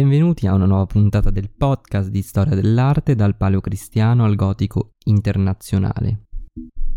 benvenuti a una nuova puntata del podcast di storia dell'arte dal paleocristiano al gotico internazionale.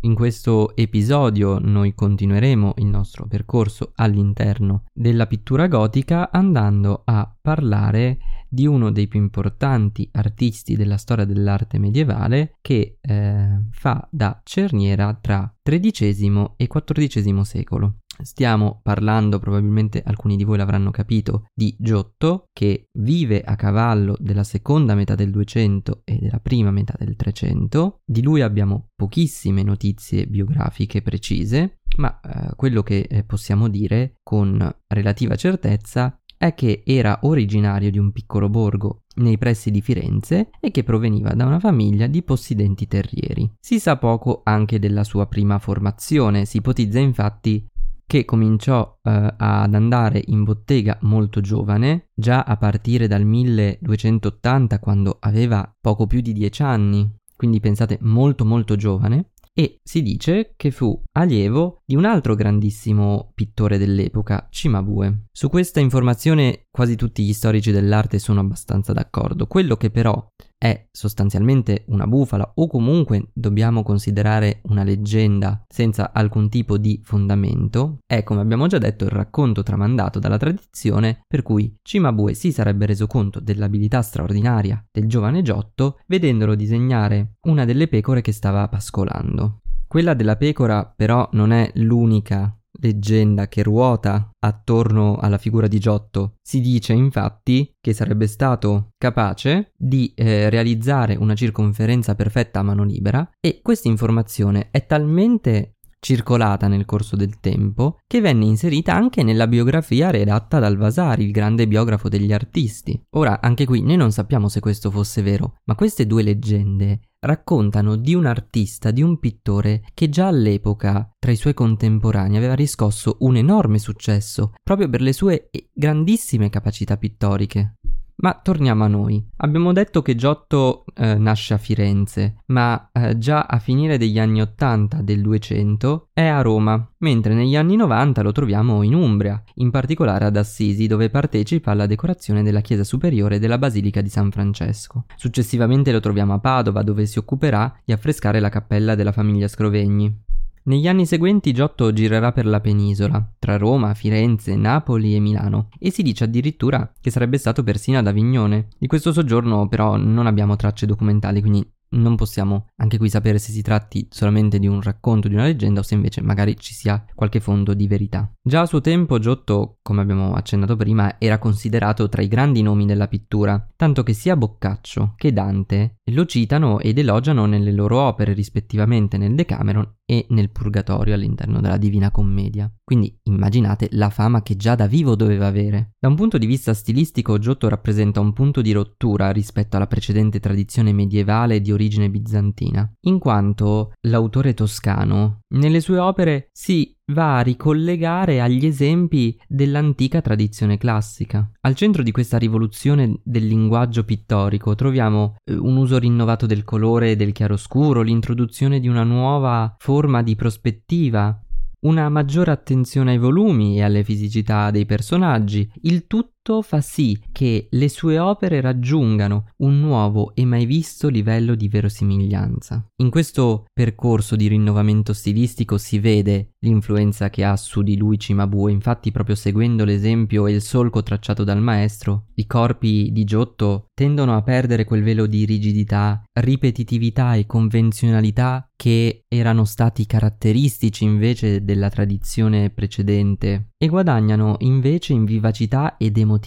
In questo episodio noi continueremo il nostro percorso all'interno della pittura gotica andando a parlare di uno dei più importanti artisti della storia dell'arte medievale che eh, fa da cerniera tra XIII e XIV secolo. Stiamo parlando, probabilmente alcuni di voi l'avranno capito, di Giotto che vive a cavallo della seconda metà del 200 e della prima metà del 300. Di lui abbiamo pochissime notizie biografiche precise, ma eh, quello che eh, possiamo dire con relativa certezza è che era originario di un piccolo borgo nei pressi di Firenze e che proveniva da una famiglia di possidenti terrieri. Si sa poco anche della sua prima formazione, si ipotizza infatti che cominciò eh, ad andare in bottega molto giovane, già a partire dal 1280 quando aveva poco più di 10 anni, quindi pensate molto molto giovane, e si dice che fu allievo di un altro grandissimo pittore dell'epoca, Cimabue. Su questa informazione quasi tutti gli storici dell'arte sono abbastanza d'accordo. Quello che però è sostanzialmente una bufala o comunque dobbiamo considerare una leggenda senza alcun tipo di fondamento, è come abbiamo già detto il racconto tramandato dalla tradizione per cui Cimabue si sarebbe reso conto dell'abilità straordinaria del giovane Giotto vedendolo disegnare una delle pecore che stava pascolando. Quella della pecora però non è l'unica leggenda che ruota attorno alla figura di Giotto. Si dice infatti che sarebbe stato capace di eh, realizzare una circonferenza perfetta a mano libera e questa informazione è talmente circolata nel corso del tempo, che venne inserita anche nella biografia redatta dal Vasari, il grande biografo degli artisti. Ora, anche qui noi non sappiamo se questo fosse vero, ma queste due leggende raccontano di un artista, di un pittore che già all'epoca tra i suoi contemporanei aveva riscosso un enorme successo proprio per le sue grandissime capacità pittoriche. Ma torniamo a noi. Abbiamo detto che Giotto eh, nasce a Firenze, ma eh, già a finire degli anni 80 del 200 è a Roma, mentre negli anni 90 lo troviamo in Umbria, in particolare ad Assisi, dove partecipa alla decorazione della chiesa superiore della Basilica di San Francesco. Successivamente lo troviamo a Padova, dove si occuperà di affrescare la cappella della famiglia Scrovegni. Negli anni seguenti Giotto girerà per la penisola, tra Roma, Firenze, Napoli e Milano, e si dice addirittura che sarebbe stato persino ad Avignone. Di questo soggiorno però non abbiamo tracce documentali, quindi non possiamo anche qui sapere se si tratti solamente di un racconto, di una leggenda o se invece magari ci sia qualche fondo di verità. Già a suo tempo Giotto, come abbiamo accennato prima, era considerato tra i grandi nomi della pittura, tanto che sia Boccaccio che Dante lo citano ed elogiano nelle loro opere rispettivamente nel Decameron e nel Purgatorio all'interno della Divina Commedia. Quindi immaginate la fama che già da vivo doveva avere. Da un punto di vista stilistico Giotto rappresenta un punto di rottura rispetto alla precedente tradizione medievale di origine bizantina, in quanto l'autore toscano nelle sue opere si va a ricollegare agli esempi dell'antica tradizione classica. Al centro di questa rivoluzione del linguaggio pittorico troviamo eh, un uso rinnovato del colore e del chiaroscuro, l'introduzione di una nuova forma di prospettiva, una maggiore attenzione ai volumi e alle fisicità dei personaggi, il tutto tutto fa sì che le sue opere raggiungano un nuovo e mai visto livello di verosimiglianza. In questo percorso di rinnovamento stilistico si vede l'influenza che ha su di lui Cimabue, infatti proprio seguendo l'esempio e il solco tracciato dal maestro, i corpi di Giotto tendono a perdere quel velo di rigidità, ripetitività e convenzionalità che erano stati caratteristici invece della tradizione precedente e guadagnano invece in vivacità ed emotività.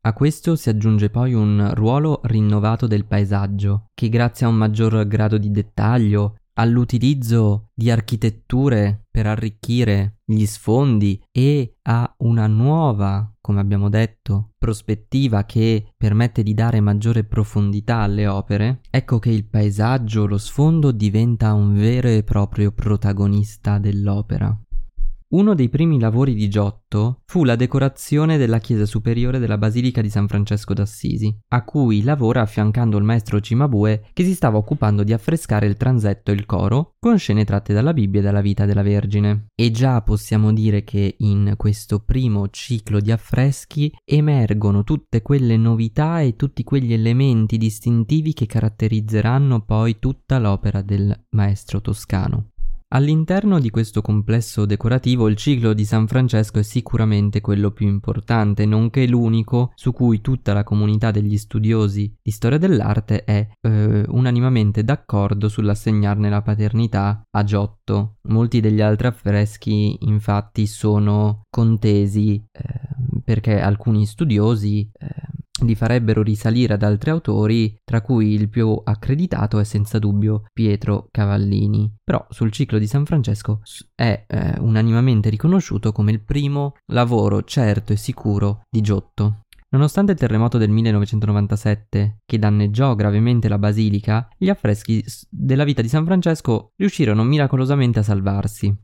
A questo si aggiunge poi un ruolo rinnovato del paesaggio, che grazie a un maggior grado di dettaglio, all'utilizzo di architetture per arricchire gli sfondi e a una nuova, come abbiamo detto, prospettiva che permette di dare maggiore profondità alle opere, ecco che il paesaggio, lo sfondo diventa un vero e proprio protagonista dell'opera. Uno dei primi lavori di Giotto fu la decorazione della chiesa superiore della Basilica di San Francesco d'Assisi, a cui lavora affiancando il maestro Cimabue che si stava occupando di affrescare il transetto e il coro con scene tratte dalla Bibbia e dalla vita della Vergine. E già possiamo dire che in questo primo ciclo di affreschi emergono tutte quelle novità e tutti quegli elementi distintivi che caratterizzeranno poi tutta l'opera del maestro toscano. All'interno di questo complesso decorativo il ciclo di San Francesco è sicuramente quello più importante, nonché l'unico su cui tutta la comunità degli studiosi di storia dell'arte è eh, unanimamente d'accordo sull'assegnarne la paternità a Giotto. Molti degli altri affreschi infatti sono contesi eh, perché alcuni studiosi eh, li farebbero risalire ad altri autori, tra cui il più accreditato è senza dubbio Pietro Cavallini. Però sul ciclo di San Francesco è eh, unanimamente riconosciuto come il primo lavoro certo e sicuro di Giotto. Nonostante il terremoto del 1997, che danneggiò gravemente la basilica, gli affreschi della vita di San Francesco riuscirono miracolosamente a salvarsi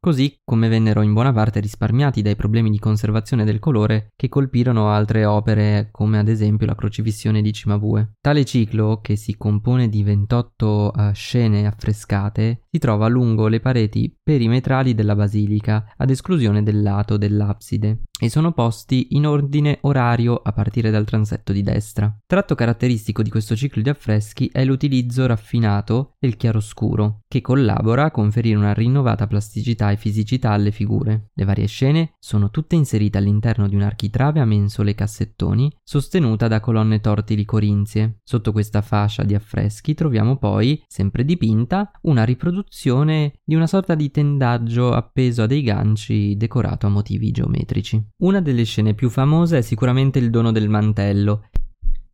così come vennero in buona parte risparmiati dai problemi di conservazione del colore che colpirono altre opere come ad esempio la crocifissione di Cimabue. Tale ciclo, che si compone di 28 uh, eh, scene affrescate, si trova lungo le pareti perimetrali della basilica, ad esclusione del lato dell'abside, e sono posti in ordine orario a partire dal transetto di destra. Tratto caratteristico di questo ciclo di affreschi è l'utilizzo raffinato del chiaroscuro, che collabora a conferire una rinnovata plasticità e fisicità alle figure. Le varie scene sono tutte inserite all'interno di un'architrave a mensole e cassettoni, sostenuta da colonne tortili corinzie. Sotto questa fascia di affreschi troviamo poi, sempre dipinta, una riproduzione di una sorta di tendaggio appeso a dei ganci decorato a motivi geometrici. Una delle scene più famose è sicuramente il dono del mantello,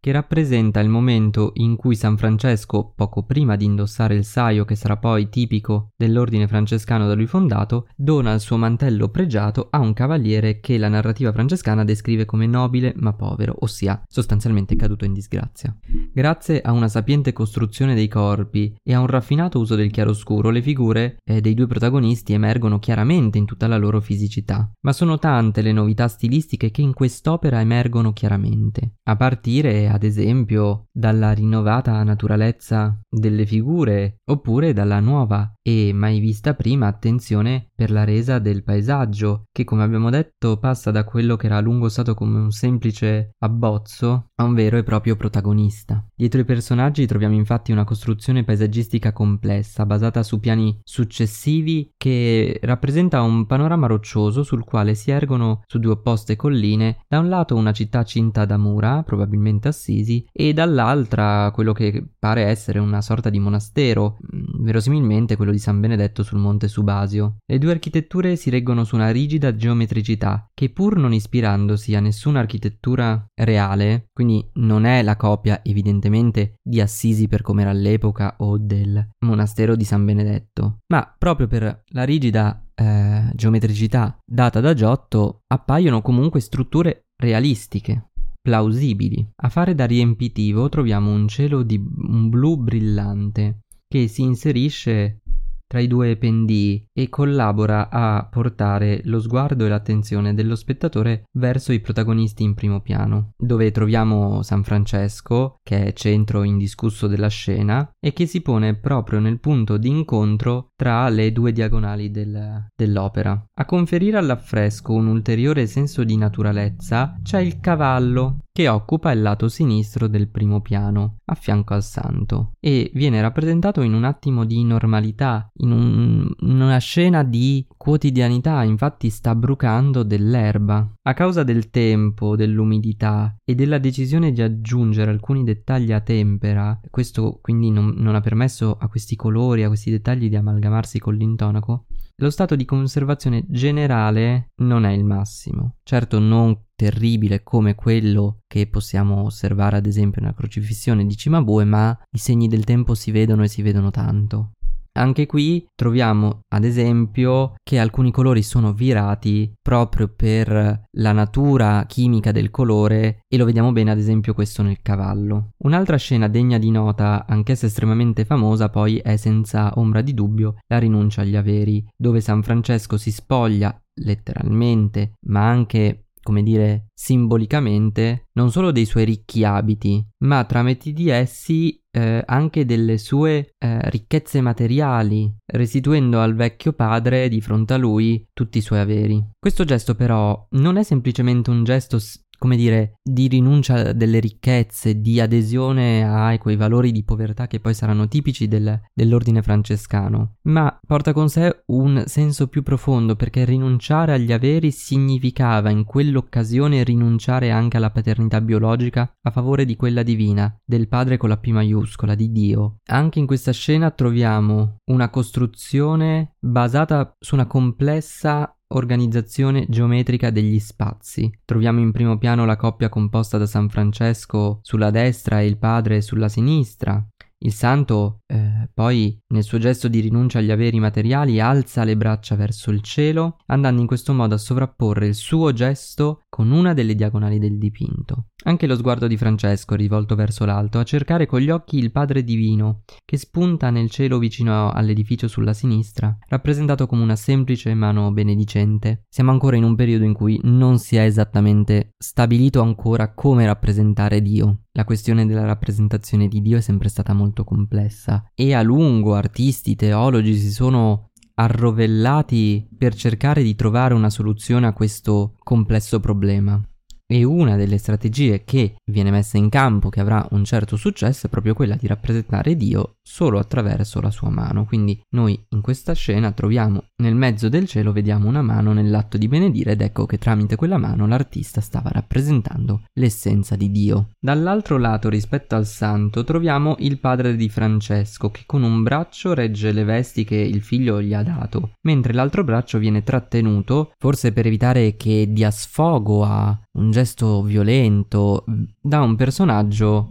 che rappresenta il momento in cui San Francesco, poco prima di indossare il saio che sarà poi tipico dell'ordine francescano da lui fondato, dona il suo mantello pregiato a un cavaliere che la narrativa francescana descrive come nobile ma povero, ossia sostanzialmente caduto in disgrazia. Grazie a una sapiente costruzione dei corpi e a un raffinato uso del chiaroscuro, le figure eh, dei due protagonisti emergono chiaramente in tutta la loro fisicità, ma sono tante le novità stilistiche che in quest'opera emergono chiaramente, a partire ad esempio dalla rinnovata naturalezza delle figure oppure dalla nuova e mai vista prima attenzione per la resa del paesaggio che come abbiamo detto passa da quello che era a lungo stato come un semplice abbozzo a un vero e proprio protagonista. Dietro i personaggi troviamo infatti una costruzione paesaggistica complessa basata su piani successivi che rappresenta un panorama roccioso sul quale si ergono su due opposte colline da un lato una città cinta da mura probabilmente Assisi e dall'altra quello che pare essere una sorta di monastero, mm, verosimilmente quello di San Benedetto sul monte Subasio. Le due architetture si reggono su una rigida geometricità che pur non ispirandosi a nessuna architettura reale, quindi non è la copia evidentemente di Assisi per come era all'epoca o del monastero di San Benedetto, ma proprio per la rigida eh, geometricità data da Giotto appaiono comunque strutture realistiche plausibili. A fare da riempitivo troviamo un cielo di un blu brillante che si inserisce tra i due pendii e collabora a portare lo sguardo e l'attenzione dello spettatore verso i protagonisti in primo piano, dove troviamo San Francesco, che è centro indiscusso della scena, e che si pone proprio nel punto di incontro tra le due diagonali del, dell'opera. A conferire all'affresco un ulteriore senso di naturalezza c'è il cavallo, che occupa il lato sinistro del primo piano, a fianco al santo, e viene rappresentato in un attimo di normalità, in, un, in una scena di quotidianità, infatti sta brucando dell'erba. A causa del tempo, dell'umidità e della decisione di aggiungere alcuni dettagli a tempera, questo quindi non, non ha permesso a questi colori, a questi dettagli di amalgamarsi con l'intonaco, lo stato di conservazione generale non è il massimo. Certo non terribile come quello che possiamo osservare ad esempio nella crocifissione di Cimabue, ma i segni del tempo si vedono e si vedono tanto. Anche qui troviamo ad esempio che alcuni colori sono virati proprio per la natura chimica del colore e lo vediamo bene ad esempio questo nel cavallo. Un'altra scena degna di nota, anch'essa estremamente famosa, poi è senza ombra di dubbio la rinuncia agli averi, dove San Francesco si spoglia letteralmente, ma anche come dire, simbolicamente, non solo dei suoi ricchi abiti, ma tramite di essi eh, anche delle sue eh, ricchezze materiali, restituendo al vecchio padre di fronte a lui tutti i suoi averi. Questo gesto però non è semplicemente un gesto come dire, di rinuncia delle ricchezze, di adesione a quei valori di povertà che poi saranno tipici del, dell'ordine francescano, ma porta con sé un senso più profondo perché rinunciare agli averi significava in quell'occasione rinunciare anche alla paternità biologica a favore di quella divina, del padre con la P maiuscola, di Dio. Anche in questa scena troviamo una costruzione basata su una complessa organizzazione geometrica degli spazi. Troviamo in primo piano la coppia composta da San Francesco sulla destra e il padre sulla sinistra, il santo eh, poi nel suo gesto di rinuncia agli averi materiali alza le braccia verso il cielo, andando in questo modo a sovrapporre il suo gesto con una delle diagonali del dipinto. Anche lo sguardo di Francesco, rivolto verso l'alto, a cercare con gli occhi il Padre Divino, che spunta nel cielo vicino all'edificio sulla sinistra, rappresentato come una semplice mano benedicente. Siamo ancora in un periodo in cui non si è esattamente stabilito ancora come rappresentare Dio. La questione della rappresentazione di Dio è sempre stata molto complessa e a lungo artisti, teologi si sono arrovellati per cercare di trovare una soluzione a questo complesso problema. E una delle strategie che viene messa in campo, che avrà un certo successo, è proprio quella di rappresentare Dio solo attraverso la sua mano. Quindi noi in questa scena troviamo nel mezzo del cielo, vediamo una mano nell'atto di benedire ed ecco che tramite quella mano l'artista stava rappresentando l'essenza di Dio. Dall'altro lato rispetto al santo troviamo il padre di Francesco che con un braccio regge le vesti che il figlio gli ha dato, mentre l'altro braccio viene trattenuto, forse per evitare che dia sfogo a un gesto violento da un personaggio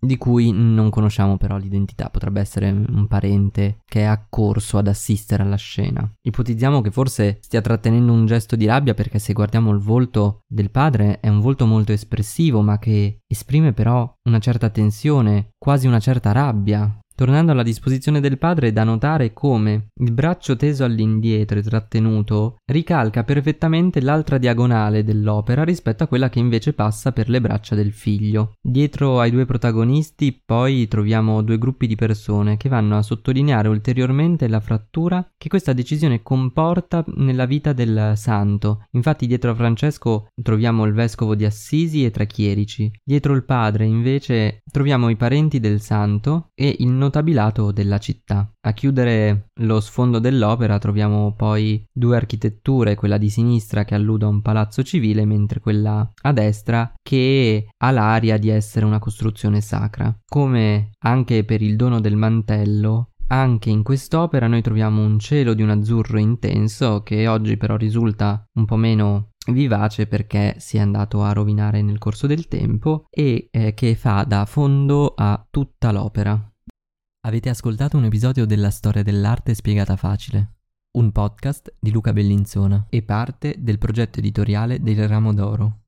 di cui non conosciamo però l'identità, potrebbe essere un parente che è accorso ad assistere alla scena. Ipotizziamo che forse stia trattenendo un gesto di rabbia perché se guardiamo il volto del padre è un volto molto espressivo ma che esprime però una certa tensione, quasi una certa rabbia. Tornando alla disposizione del padre, è da notare come il braccio teso all'indietro e trattenuto ricalca perfettamente l'altra diagonale dell'opera rispetto a quella che invece passa per le braccia del figlio. Dietro ai due protagonisti poi troviamo due gruppi di persone che vanno a sottolineare ulteriormente la frattura che questa decisione comporta nella vita del santo. Infatti dietro a Francesco troviamo il vescovo di Assisi e tre chierici. Dietro il padre invece troviamo i parenti del santo e il notabilato della città. A chiudere lo sfondo dell'opera troviamo poi due architetture, quella di sinistra che allude a un palazzo civile, mentre quella a destra che ha l'aria di essere una costruzione sacra. Come anche per il dono del mantello, anche in quest'opera noi troviamo un cielo di un azzurro intenso che oggi però risulta un po' meno vivace perché si è andato a rovinare nel corso del tempo e eh, che fa da fondo a tutta l'opera. Avete ascoltato un episodio della storia dell'arte spiegata facile, un podcast di Luca Bellinzona e parte del progetto editoriale del Ramo d'Oro.